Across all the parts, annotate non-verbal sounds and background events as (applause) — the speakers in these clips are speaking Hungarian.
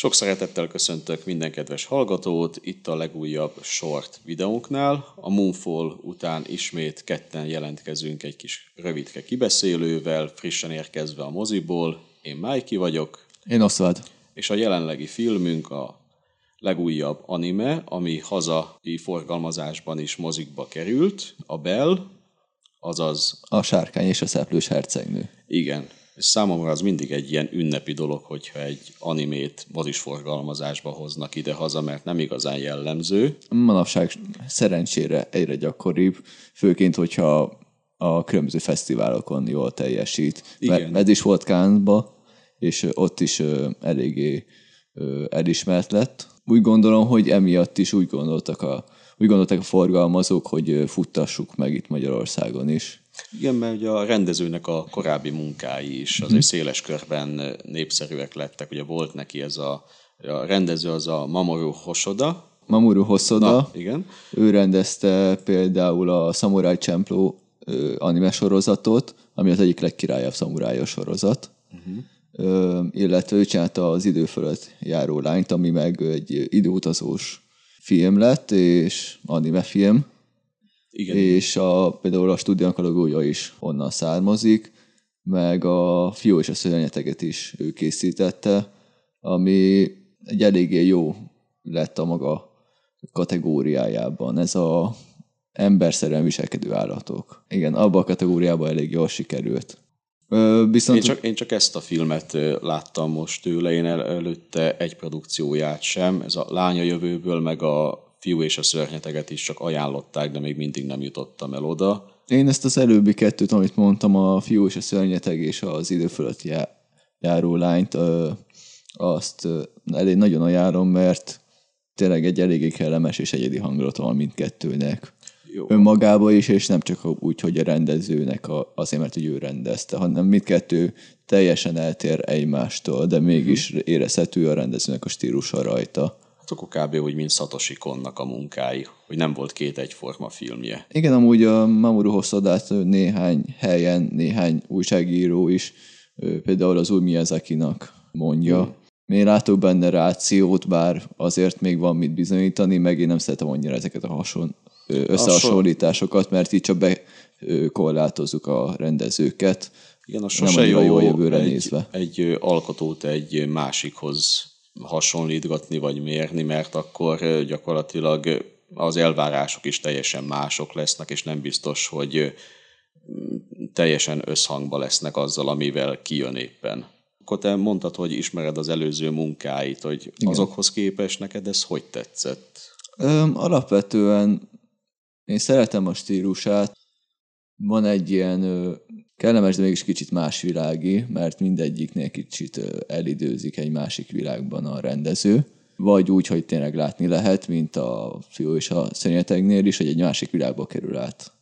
Sok szeretettel köszöntök minden kedves hallgatót, itt a legújabb short videónknál. A Moonfall után ismét ketten jelentkezünk egy kis rövidke kibeszélővel, frissen érkezve a moziból. Én Mikey vagyok. Én Oszvad. És a jelenlegi filmünk a legújabb anime, ami hazai forgalmazásban is mozikba került, a Bell, azaz... A sárkány és a szeplős hercegnő. Igen, és számomra az mindig egy ilyen ünnepi dolog, hogyha egy animét mozis forgalmazásba hoznak ide-haza, mert nem igazán jellemző. Manapság szerencsére egyre gyakoribb, főként, hogyha a különböző fesztiválokon jól teljesít. Igen. Ez is volt Kánba, és ott is eléggé elismert lett. Úgy gondolom, hogy emiatt is úgy gondoltak a, úgy gondoltak a forgalmazók, hogy futtassuk meg itt Magyarországon is. Igen, mert ugye a rendezőnek a korábbi munkái is azért széles körben népszerűek lettek. Ugye volt neki ez a, a rendező az a Mamoru Hosoda. Mamoru Hosoda. Na, igen. Ő rendezte például a Samurai Champloo anime sorozatot, ami az egyik legkirályabb szamurája sorozat. Uh-huh. Ö, illetve ő csinálta az idő fölött járó lányt, ami meg egy időutazós film lett, és anime film igen. És a, például a stúdiónkalogója is onnan származik, meg a Fió és a szörnyeteget is ő készítette, ami egy eléggé jó lett a maga kategóriájában. Ez a emberszerűen viselkedő állatok. Igen, abba a kategóriában elég jól sikerült. Ö, viszont... én, csak, én csak ezt a filmet láttam most tőle, én el, előtte egy produkcióját sem. Ez a Lánya jövőből, meg a fiú és a szörnyeteget is csak ajánlották, de még mindig nem jutottam el oda. Én ezt az előbbi kettőt, amit mondtam, a fiú és a szörnyeteg és az idő fölött járó lányt, azt elég nagyon ajánlom, mert tényleg egy eléggé kellemes és egyedi hangulata van mindkettőnek. Jó. Önmagába is, és nem csak úgy, hogy a rendezőnek a, azért, mert hogy ő rendezte, hanem mindkettő teljesen eltér egymástól, de mégis mhm. érezhető a rendezőnek a stílusa rajta akkor kb. úgy, mint Satoshi Konnak a munkái, hogy nem volt két egyforma filmje. Igen, amúgy a Mamoru Hosszadát néhány helyen, néhány újságíró is, például az új Miyazaki-nak mondja. Hmm. Én látok benne rációt, bár azért még van mit bizonyítani, meg én nem szeretem annyira ezeket a hason, összehasonlításokat, mert így csak bekorlátozzuk a rendezőket. Igen, a sose jó, jó jövőre egy, nézve. egy alkotót egy másikhoz hasonlítgatni vagy mérni, mert akkor gyakorlatilag az elvárások is teljesen mások lesznek, és nem biztos, hogy teljesen összhangba lesznek azzal, amivel kijön éppen. Akkor te mondtad, hogy ismered az előző munkáit, hogy Igen. azokhoz képest neked ez hogy tetszett? Ö, alapvetően én szeretem a stílusát. Van egy ilyen kellemes, de mégis kicsit más világi, mert mindegyiknél kicsit elidőzik egy másik világban a rendező. Vagy úgy, hogy tényleg látni lehet, mint a fiú és a szörnyetegnél is, hogy egy másik világba kerül át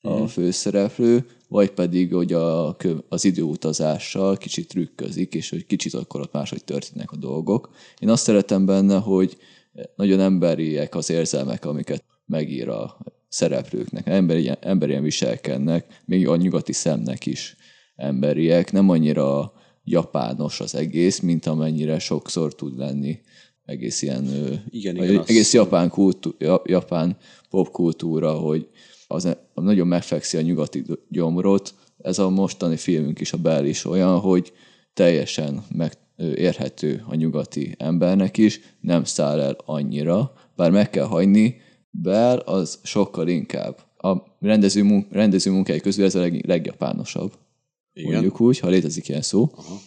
a mhm. főszereplő, vagy pedig, hogy a, az időutazással kicsit trükközik, és hogy kicsit akkor ott máshogy történnek a dolgok. Én azt szeretem benne, hogy nagyon emberiek az érzelmek, amiket megír a szereplőknek, emberi, emberien viselkednek, még a nyugati szemnek is emberiek, nem annyira japános az egész, mint amennyire sokszor tud lenni egész ilyen, igen, igen, egész japán, kultú, japán popkultúra, hogy az nagyon megfekszi a nyugati gyomrot. Ez a mostani filmünk is, a Bell is olyan, hogy teljesen meg, érhető a nyugati embernek is, nem száll el annyira, bár meg kell hagyni, Bell az sokkal inkább. A rendező, munk- rendező munkái közül ez a leg- legjapánosabb. Igen. Mondjuk úgy, ha létezik ilyen szó. Aha.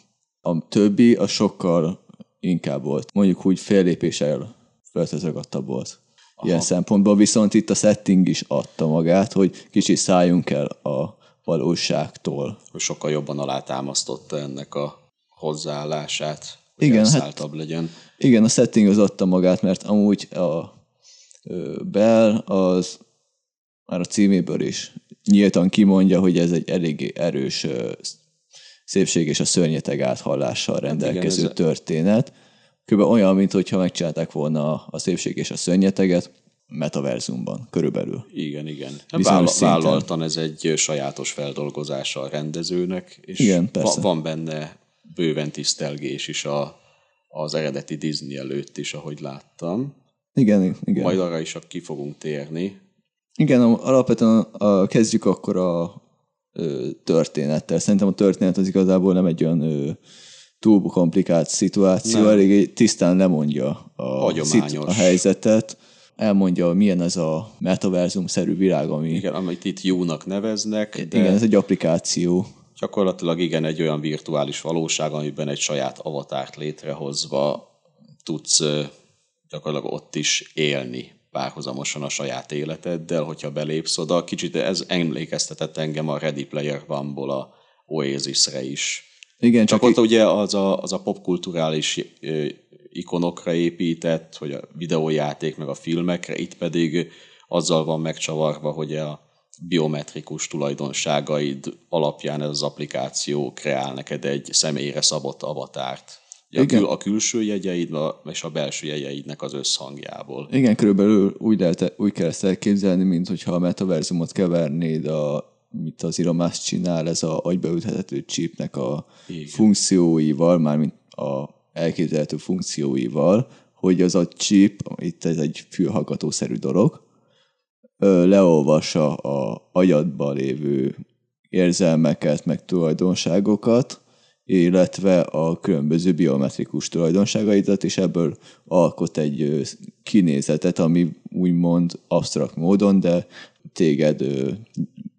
A többi a sokkal inkább volt. Mondjuk úgy fél lépéssel feltözögattabb volt. Aha. Ilyen szempontból viszont itt a setting is adta magát, hogy kicsit szálljunk el a valóságtól. Sokkal jobban alátámasztotta ennek a hozzáállását, hogy igen, hát, legyen. Igen, a setting az adta magát, mert amúgy a Bell az már a címéből is nyíltan kimondja, hogy ez egy eléggé erős szépség és a szörnyeteg áthallással hát rendelkező igen, történet. Kb. olyan, mint hogyha megcsinálták volna a szépség és a szörnyeteget metaverzumban, körülbelül. Igen, igen. Váll- vállaltan ez egy sajátos feldolgozása a rendezőnek, és igen, persze. van benne bőven tisztelgés is a az eredeti Disney előtt is, ahogy láttam. Igen, igen. Majd arra is ki fogunk térni. Igen, alapvetően a, a, kezdjük akkor a ö, történettel. Szerintem a történet az igazából nem egy olyan ö, túl komplikált szituáció, nem. elég tisztán lemondja a, szitu- a helyzetet, elmondja, milyen ez a metaverzum-szerű világ, ami... Igen, amit itt jónak neveznek. De... Igen, ez egy applikáció. Gyakorlatilag igen, egy olyan virtuális valóság, amiben egy saját avatárt létrehozva tudsz gyakorlatilag ott is élni párhuzamosan a saját életeddel, hogyha belépsz oda. Kicsit ez emlékeztetett engem a Ready Player One-ból a Oasisre is. Igen, csak, csak ott i- ugye az a, az a popkulturális ikonokra épített, hogy a videójáték meg a filmekre, itt pedig azzal van megcsavarva, hogy a biometrikus tulajdonságaid alapján ez az applikáció kreál neked egy személyre szabott avatárt. A, kül, a külső jegyeid és a belső jegyeidnek az összhangjából. Igen, körülbelül úgy, lehet, úgy kell ezt elképzelni, mint hogyha a metaverzumot kevernéd a mit az Iromász csinál, ez a agybeültethető chipnek a Igen. funkcióival, mármint a elképzelhető funkcióival, hogy az a chip, itt ez egy fülhallgatószerű dolog, leolvassa a agyadban lévő érzelmeket, meg tulajdonságokat, illetve a különböző biometrikus tulajdonságaidat, és ebből alkot egy kinézetet, ami úgymond absztrakt módon, de téged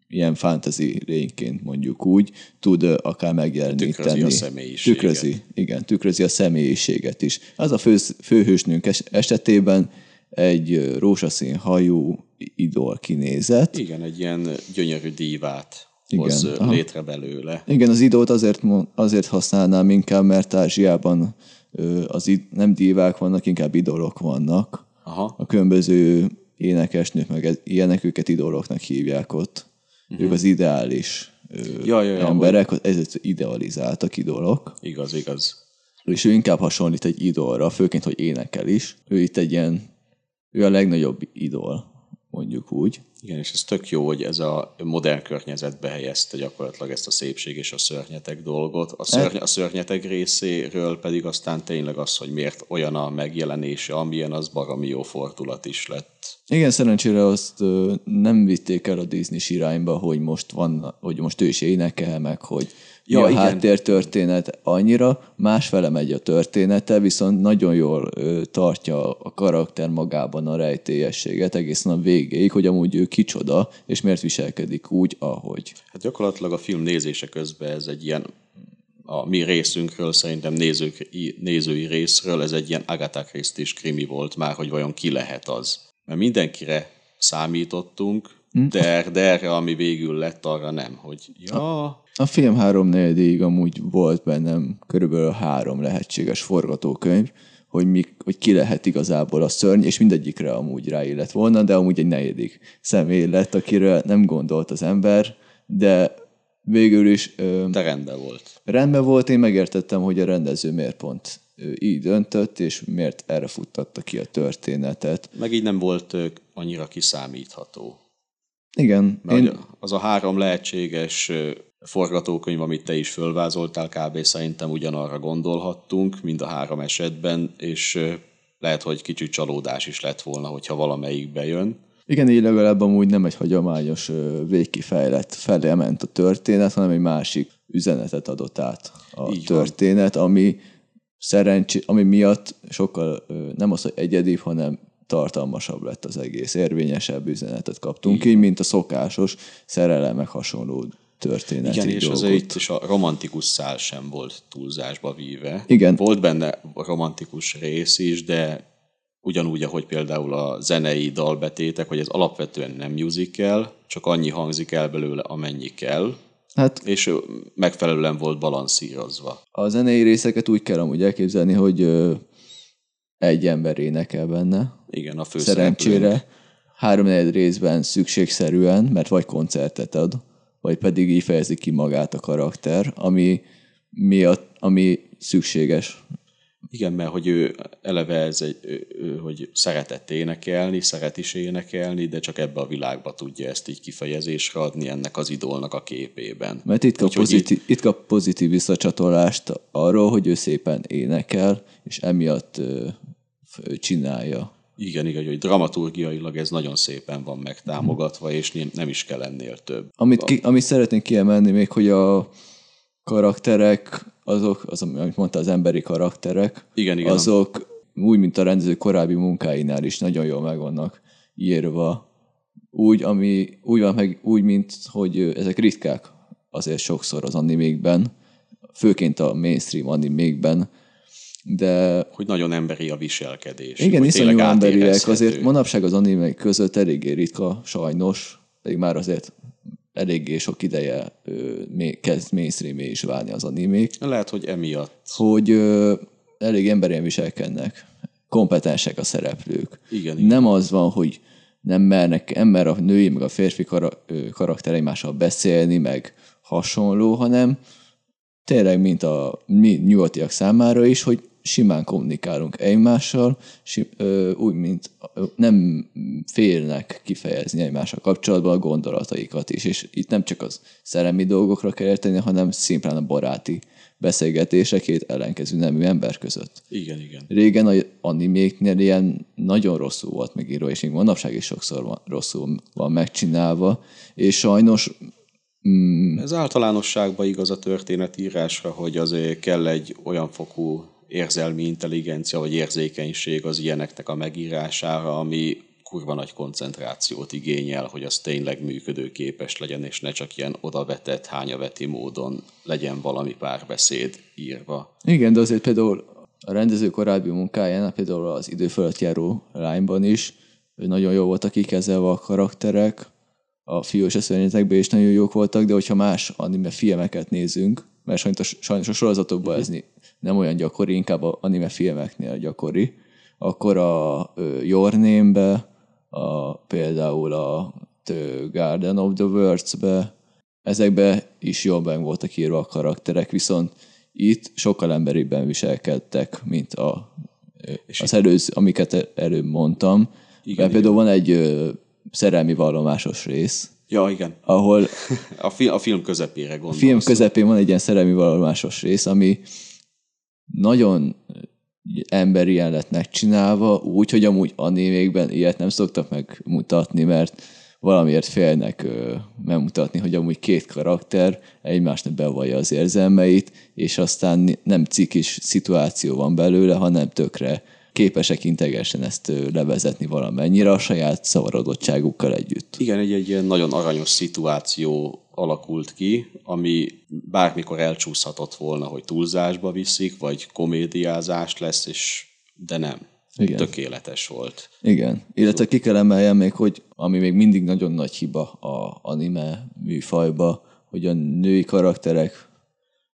ilyen fantasy lényként mondjuk úgy, tud akár megjeleníteni. Tükrözi a személyiséget. Tükrözi, igen, tükrözi a személyiséget is. Az a fő, főhősnünk esetében egy rózsaszín hajú idol kinézet. Igen, egy ilyen gyönyörű dívát igen, hoz aha. létre belőle. Igen, az idót azért, azért használnám inkább, mert Ázsiában az nem dívák vannak, inkább idolok vannak. Aha. A különböző énekesnők, meg ilyenek őket idoloknak hívják ott. Uh-huh. Ők az ideális ja, ja, ja, emberek, hogy... ez idealizáltak idolok. Igaz, igaz. És ő inkább hasonlít egy idolra, főként, hogy énekel is. Ő itt egy ilyen, ő a legnagyobb idol mondjuk úgy. Igen, és ez tök jó, hogy ez a modern környezetbe helyezte gyakorlatilag ezt a szépség és a szörnyetek dolgot. A, szörny, a szörnyetek részéről pedig aztán tényleg az, hogy miért olyan a megjelenése, amilyen az baromi jó fordulat is lett. Igen, szerencsére azt nem vitték el a Disney irányba, hogy most van, hogy most ő is énekel, meg hogy ja, a igen. háttértörténet annyira, másfele megy a története, viszont nagyon jól ö, tartja a karakter magában a rejtélyességet egészen a végéig, hogy amúgy ő kicsoda, és miért viselkedik úgy, ahogy. Hát gyakorlatilag a film nézése közben ez egy ilyen a mi részünkről, szerintem nézők, nézői részről ez egy ilyen Agatha christie krimi volt már, hogy vajon ki lehet az. Mert mindenkire számítottunk, hm? de, de erre, ami végül lett, arra nem, hogy ja... A, a film három negyedéig amúgy volt bennem körülbelül három lehetséges forgatókönyv, hogy, mi, hogy ki lehet igazából a szörny, és mindegyikre amúgy ráillett volna, de amúgy egy negyedik személy lett, akire nem gondolt az ember, de végül is... De rendben volt. Rendben volt, én megértettem, hogy a rendező miért pont így döntött, és miért erre futtatta ki a történetet. Meg így nem volt annyira kiszámítható. Igen. Mert én... az a három lehetséges forgatókönyv, amit te is fölvázoltál, kb. szerintem ugyanarra gondolhattunk, mind a három esetben, és lehet, hogy kicsit csalódás is lett volna, hogyha valamelyik bejön. Igen, így legalább amúgy nem egy hagyományos végkifejlett felé ment a történet, hanem egy másik üzenetet adott át a így történet, van. ami szerencsé, ami miatt sokkal nem az, hogy egyedibb, hanem tartalmasabb lett az egész, érvényesebb üzenetet kaptunk így, mint a szokásos szerelemek hasonló történet. Igen, és dolgot. azért itt is a romantikus szál sem volt túlzásba víve. Igen. Volt benne romantikus rész is, de ugyanúgy, ahogy például a zenei dalbetétek, hogy ez alapvetően nem musical, csak annyi hangzik el belőle, amennyi kell, Hát, és megfelelően volt balanszírozva. A zenei részeket úgy kell amúgy elképzelni, hogy egy ember énekel benne. Igen, a Szerencsére három részben szükségszerűen, mert vagy koncertet ad, vagy pedig így fejezi ki magát a karakter, ami miatt, ami szükséges Igen, mert hogy ő eleve ez egy, ő, ő, hogy szeretett énekelni, szeret is énekelni, de csak ebbe a világba tudja ezt így kifejezésre adni ennek az idolnak a képében. Mert itt kap, pozitív, itt... itt kap pozitív visszacsatolást arról, hogy ő szépen énekel, és emiatt ö, csinálja. Igen, igen, hogy dramaturgiailag ez nagyon szépen van megtámogatva, és nem is kell ennél több. Amit, ki, amit szeretnék kiemelni még, hogy a karakterek, azok, az, amit mondta, az emberi karakterek, igen, igen. azok úgy, mint a rendező korábbi munkáinál is nagyon jól meg vannak írva. Úgy, ami, úgy van meg, úgy, mint hogy ezek ritkák azért sokszor az animékben, főként a mainstream animékben, de... Hogy nagyon emberi a viselkedés. Igen, iszonyú emberiek, azért manapság az animék között eléggé ritka, sajnos, pedig már azért eléggé sok ideje ö, kezd mainstream is válni az animék. Lehet, hogy emiatt. Hogy ö, elég emberien viselkednek, kompetensek a szereplők. Igen, igen. Nem az van, hogy nem mernek, ember a női, meg a férfi kar- karakter egymással beszélni, meg hasonló, hanem tényleg, mint a mi nyugatiak számára is, hogy simán kommunikálunk egymással, sim, úgy, mint nem félnek kifejezni egymással kapcsolatban a gondolataikat is, és itt nem csak az szerelmi dolgokra kell érteni, hanem szimplán a baráti beszélgetése két ellenkező nemű ember között. Igen, igen. Régen a animéknél ilyen nagyon rosszul volt megírva, és még manapság is sokszor van, rosszul van megcsinálva, és sajnos Mm. Ez általánosságban igaz a történetírásra, hogy azért kell egy olyan fokú érzelmi intelligencia vagy érzékenység az ilyeneknek a megírására, ami kurva nagy koncentrációt igényel, hogy az tényleg működőképes legyen, és ne csak ilyen odavetett, hányaveti módon legyen valami párbeszéd írva. Igen, de azért például a rendező korábbi munkáján, például az idő fölött járó lányban is, hogy nagyon jó voltak kikezelve a karakterek, a fiós eszörnyetekben is nagyon jók voltak, de hogyha más anime filmeket nézünk, mert sajnos, sajnos a sorozatokban ez nem olyan gyakori, inkább a anime filmeknél gyakori, akkor a Your Name-be, a, például a The Garden of the Words-be, ezekbe is meg voltak írva a karakterek, viszont itt sokkal emberibben viselkedtek, mint a, és az előző, amiket előbb mondtam. Igen, mert például van egy ö, szerelmi vallomásos rész, Ja, igen. Ahol (laughs) a, fi- a film közepére gondolsz. A film közepén van egy ilyen szerelmi vallomásos rész, ami nagyon emberien lett megcsinálva, úgy, hogy amúgy animékben ilyet nem szoktak megmutatni, mert valamiért félnek ö, megmutatni, hogy amúgy két karakter egymásnak bevallja az érzelmeit, és aztán nem cikis szituáció van belőle, hanem tökre képesek integesen ezt levezetni valamennyire a saját szavarodottságukkal együtt. Igen, egy, egy nagyon aranyos szituáció alakult ki, ami bármikor elcsúszhatott volna, hogy túlzásba viszik, vagy komédiázás lesz, és de nem. Igen. Tökéletes volt. Igen. Illetve ki kell emeljem még, hogy ami még mindig nagyon nagy hiba a anime műfajba, hogy a női karakterek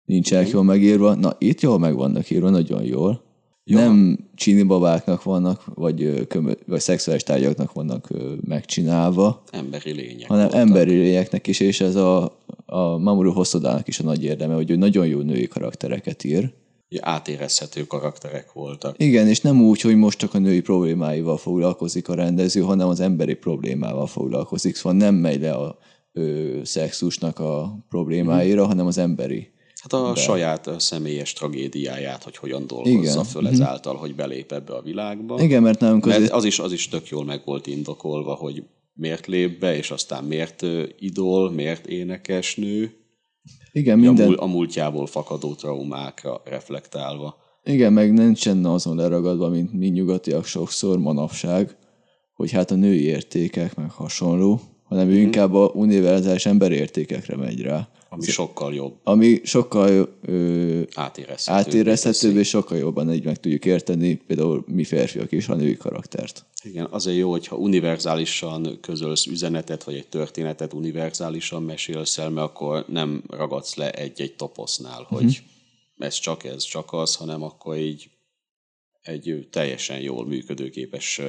nincsenek jól megírva. Na, itt jól meg vannak írva, nagyon jól. Jó. Nem csini babáknak vannak, vagy, kömö, vagy szexuális tárgyaknak vannak megcsinálva. Emberi lények. Hanem voltak. emberi lényeknek is, és ez a, a Mamoru Hosszodának is a nagy érdeme, hogy ő nagyon jó női karaktereket ír. Átérezhető karakterek voltak. Igen, és nem úgy, hogy most csak a női problémáival foglalkozik a rendező, hanem az emberi problémával foglalkozik, szóval nem megy le a ö, szexusnak a problémáira, mm. hanem az emberi Hát a de... saját személyes tragédiáját, hogy hogyan dolgozza Igen. föl mhm. ezáltal, hogy belép ebbe a világba. Igen, mert nem közé... mert az is, az is tök jól meg volt indokolva, hogy miért lép be, és aztán miért idol, miért énekesnő. Igen, minden... A, múltjából fakadó traumákra reflektálva. Igen, meg nincsen azon leragadva, mint mi nyugatiak sokszor manapság, hogy hát a női értékek meg hasonló, hanem ő inkább a univerzális emberértékekre megy rá. Ami sokkal jobb. Ami sokkal ö, átérezhetőbb, átérezhetőbb és sokkal jobban így meg tudjuk érteni, például mi férfiak is a női karaktert. Igen, azért jó, hogyha univerzálisan közölsz üzenetet, vagy egy történetet univerzálisan mesélsz el, mert akkor nem ragadsz le egy-egy toposznál, uh-huh. hogy ez csak ez, csak az, hanem akkor így egy teljesen jól működőképes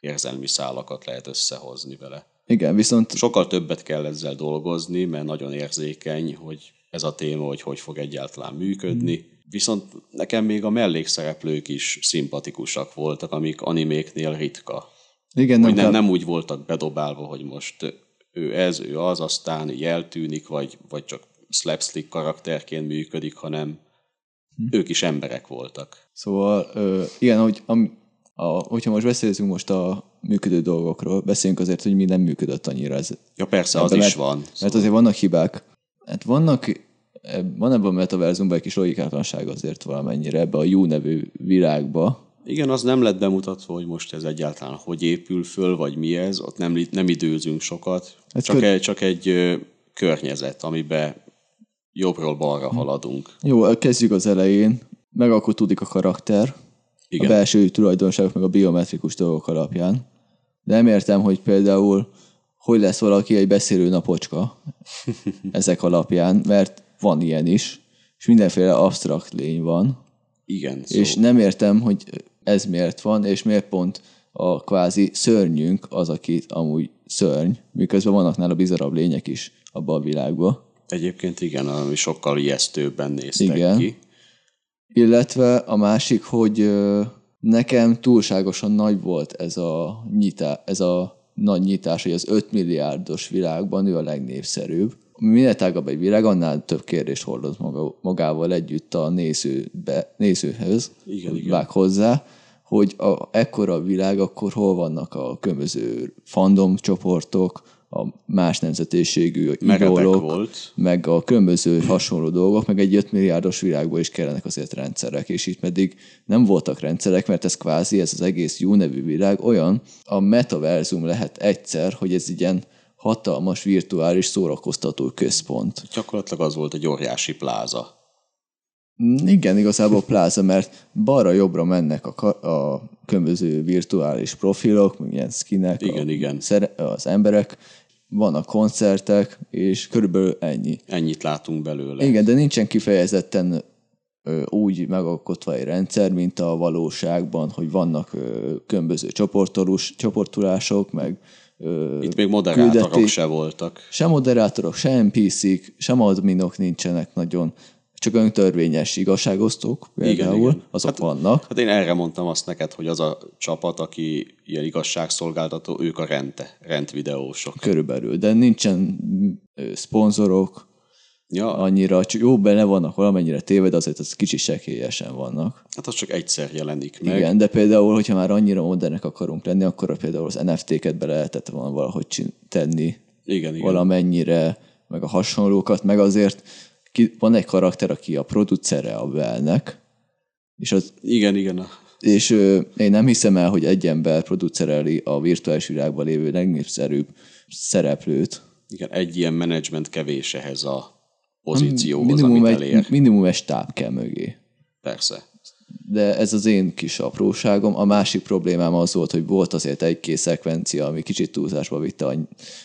érzelmi szálakat lehet összehozni vele. Igen, viszont... Sokkal többet kell ezzel dolgozni, mert nagyon érzékeny, hogy ez a téma, hogy hogy fog egyáltalán működni. Viszont nekem még a mellékszereplők is szimpatikusak voltak, amik animéknél ritka. Igen, Hogy nem, nem, úgy voltak bedobálva, hogy most ő ez, ő az, aztán így eltűnik, vagy, vagy csak slapstick karakterként működik, hanem ők is emberek voltak. Szóval, ö, igen, hogy am, a, hogyha most beszélünk most a működő dolgokról, beszéljünk azért, hogy mi nem működött annyira. Ez, Ja persze, az Ebben is mert, van. Mert azért vannak hibák. Hát vannak, e, van ebben a metaverzumban egy kis logikátlanság azért valamennyire ebbe a jó nevű világba. Igen, az nem lett bemutatva, hogy most ez egyáltalán hogy épül föl, vagy mi ez, ott nem, nem időzünk sokat. Hát csak, kö- egy, csak egy ö, környezet, amiben jobbról balra haladunk. Jó, kezdjük az elején. Megalkotódik a karakter, Igen. a belső tulajdonságok, meg a biometrikus dolgok alapján. Nem értem, hogy például hogy lesz valaki egy beszélő napocska (laughs) ezek alapján, mert van ilyen is, és mindenféle absztrakt lény van, Igen, szó. és nem értem, hogy ez miért van, és miért pont a kvázi szörnyünk az, aki amúgy szörny, miközben vannak nála bizarabb lények is abban a világban. Egyébként igen, ami sokkal ijesztőbben néztek Igen. ki. Illetve a másik, hogy nekem túlságosan nagy volt ez a, nyitá, ez a nagy nyitás, hogy az 5 milliárdos világban ő a legnépszerűbb. Minél tágabb egy világ, annál több kérdést hordoz maga, magával együtt a nézőbe, nézőhöz, Igen, igen. vág hozzá, hogy a, ekkora a világ, akkor hol vannak a különböző fandom csoportok, a más nemzetiségű idolok, volt. meg a különböző hasonló dolgok, meg egy 5 milliárdos világból is kellenek azért rendszerek, és itt pedig nem voltak rendszerek, mert ez kvázi, ez az egész jó nevű világ olyan, a metaverzum lehet egyszer, hogy ez ilyen hatalmas virtuális szórakoztató központ. Gyakorlatilag az volt egy óriási pláza. Mm, Igen, igazából pláza, mert balra-jobbra mennek a, a különböző virtuális profilok, ilyen skinek, Igen, a, igen. Az emberek, vannak koncertek, és körülbelül ennyi. Ennyit látunk belőle. Igen, de nincsen kifejezetten ö, úgy megalkotva egy rendszer, mint a valóságban, hogy vannak ö, különböző csoportulások, meg ö, Itt még moderátorok küldeték. se voltak. sem moderátorok, sem NPC-k, sem adminok nincsenek nagyon, csak öntörvényes igazságosztók például, igen. azok hát, vannak. Hát én erre mondtam azt neked, hogy az a csapat, aki ilyen igazságszolgáltató, ők a rente, rendvideósok. Körülbelül, de nincsen szponzorok Ja, annyira, csak jó benne vannak valamennyire téved, azért az kicsi sekélyesen vannak. hát az csak egyszer jelenik meg. Igen, de például, hogyha már annyira modernek akarunk lenni, akkor például az NFT-ket be lehetett volna valahogy tenni igen, igen. valamennyire, meg a hasonlókat, meg azért ki, van egy karakter, aki a producere a Bellnek, és, az, Igen, igen. és ö, én nem hiszem el, hogy egy ember producereli a virtuális világban lévő legnépszerűbb szereplőt. Igen, egy ilyen menedzsment kevés ehhez a pozícióhoz, Minimum amit elér. egy, minimum egy stáb kell mögé. Persze. De ez az én kis apróságom. A másik problémám az volt, hogy volt azért egy-két szekvencia, ami kicsit túlzásba vitte a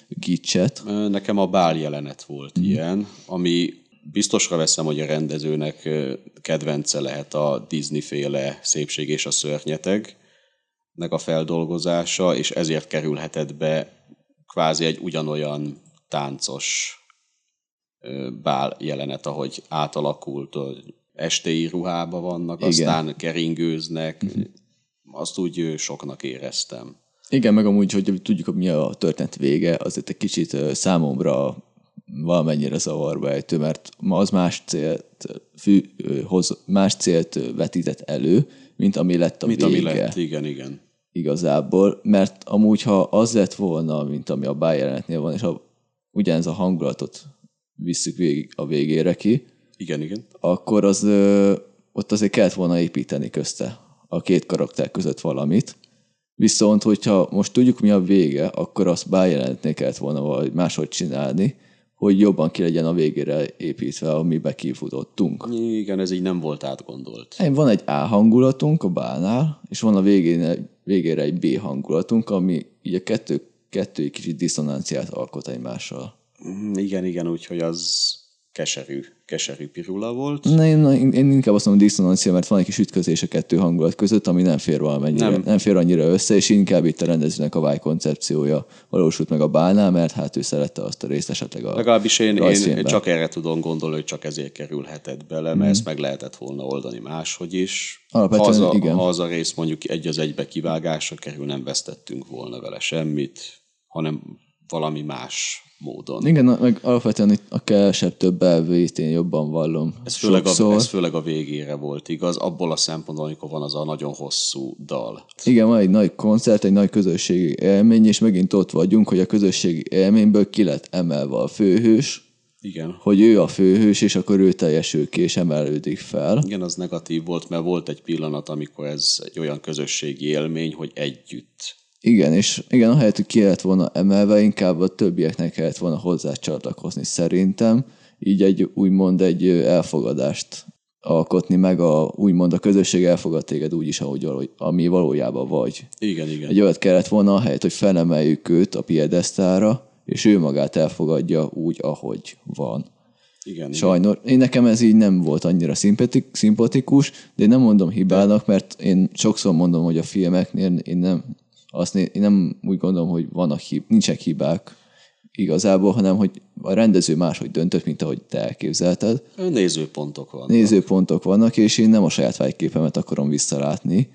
gicset. Nekem a bál jelenet volt mm. ilyen, ami biztosra veszem, hogy a rendezőnek kedvence lehet a Disney-féle Szépség és a szörnyeteg nek a feldolgozása, és ezért kerülhetett be kvázi egy ugyanolyan táncos bál jelenet, ahogy átalakult, estéi ruhába vannak, Igen. Aztán keringőznek, azt úgy soknak éreztem. Igen, meg amúgy, hogy tudjuk, hogy mi a történet vége, azért egy kicsit számomra valamennyire zavarba ejtő, mert ma az más célt, fű, hoz, más célt vetített elő, mint ami lett a Mit, vége. ami lett, igen, igen. igazából, mert amúgy, ha az lett volna, mint ami a bájelenetnél van, és ha ugyanez a hangulatot visszük végig a végére ki, Igen, igen. akkor az ö, ott azért kellett volna építeni közte a két karakter között valamit. Viszont, hogyha most tudjuk, mi a vége, akkor azt bájelentnél kellett volna valahogy máshogy csinálni, hogy jobban ki legyen a végére építve, amibe kifutottunk. Igen, ez így nem volt átgondolt. Van egy A hangulatunk a bánál, és van a végén, végére egy B hangulatunk, ami így a kettő, kettő egy kicsit diszonanciát alkot egymással. Mm, Igen, igen, úgyhogy az keserű, keserű pirula volt. Na, én, én, inkább azt mondom diszonancia, mert van egy kis ütközés a kettő hangulat között, ami nem fér valamennyire, nem. nem fér annyira össze, és inkább itt a rendezőnek a vágy koncepciója valósult meg a bálnál, mert hát ő szerette azt a részt esetleg a Legalábbis én, én csak erre tudom gondolni, hogy csak ezért kerülhetett bele, mert mm. ezt meg lehetett volna oldani máshogy is. Alapvetően, ha, az a, igen. ha az a rész mondjuk egy az egybe kivágásra kerül, nem vesztettünk volna vele semmit, hanem valami más módon. Igen, meg alapvetően a kevesebb több elvét én jobban vallom. Ez főleg, a, ez főleg a végére volt igaz, abból a szempontból, amikor van az a nagyon hosszú dal. Igen, van egy nagy koncert, egy nagy közösségi élmény, és megint ott vagyunk, hogy a közösségi élményből ki lett emelve a főhős, igen. Hogy ő a főhős, és akkor ő teljesül ki, és emelődik fel. Igen, az negatív volt, mert volt egy pillanat, amikor ez egy olyan közösségi élmény, hogy együtt igen, és igen, ahelyett, hogy ki lett volna emelve, inkább a többieknek kellett volna hozzá csatlakozni szerintem, így egy úgymond egy elfogadást alkotni, meg a, úgymond a közösség elfogad téged úgy is, ahogy, ami valójában vagy. Igen, igen. Egy olyat kellett volna, ahelyett, hogy felemeljük őt a piedesztára, és ő magát elfogadja úgy, ahogy van. Igen, Sajnos. Igen. Én nekem ez így nem volt annyira szimpatik, szimpatikus, de én nem mondom hibának, mert én sokszor mondom, hogy a filmeknél én nem, azt én nem úgy gondolom, hogy vannak hib, nincsenek hibák igazából, hanem hogy a rendező máshogy döntött, mint ahogy te elképzelted. Nézőpontok vannak. Nézőpontok vannak, és én nem a saját vágyképemet akarom visszalátni,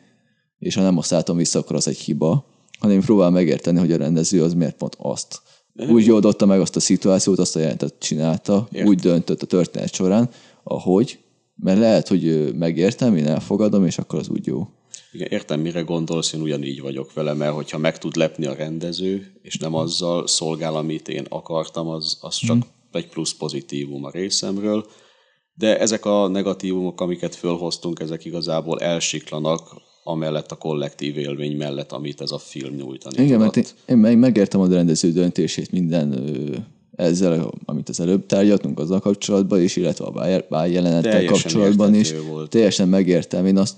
és ha nem azt látom vissza, akkor az egy hiba, hanem én próbálom megérteni, hogy a rendező az miért pont azt. Úgy oldotta meg azt a szituációt, azt a jelentet csinálta, Ért. úgy döntött a történet során, ahogy, mert lehet, hogy megértem, én elfogadom, és akkor az úgy jó. Igen, értem, mire gondolsz, én ugyanígy vagyok vele, mert hogyha meg tud lepni a rendező, és nem azzal szolgál, amit én akartam, az, az csak hmm. egy plusz pozitívum a részemről. De ezek a negatívumok, amiket fölhoztunk, ezek igazából elsiklanak amellett a kollektív élmény mellett, amit ez a film nyújtani Igen, mert én, én meg, megértem a rendező döntését minden ezzel, amit az előbb tárgyaltunk azzal kapcsolatban, és illetve a bár jelenettel kapcsolatban is. Volt. Teljesen megértem. Én azt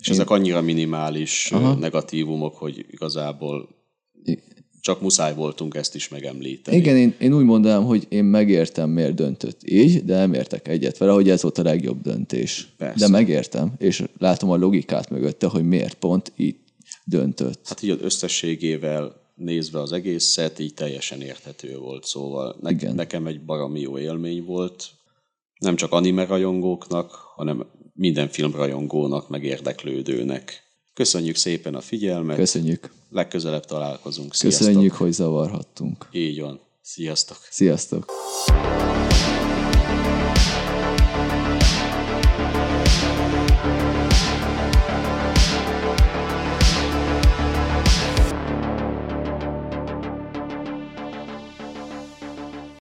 és ezek annyira minimális Aha. negatívumok, hogy igazából csak muszáj voltunk ezt is megemlíteni. Igen, én, én úgy mondanám, hogy én megértem, miért döntött így, de nem értek egyet vele, hogy ez volt a legjobb döntés. Persze. De megértem, és látom a logikát mögötte, hogy miért pont így döntött. Hát így az összességével nézve az egészet, így teljesen érthető volt. Szóval ne, Igen. nekem egy baromi jó élmény volt. Nem csak anime rajongóknak, hanem minden filmrajongónak, meg érdeklődőnek. Köszönjük szépen a figyelmet. Köszönjük. Legközelebb találkozunk. Sziasztok. Köszönjük, hogy zavarhattunk. Így van. Sziasztok. Sziasztok.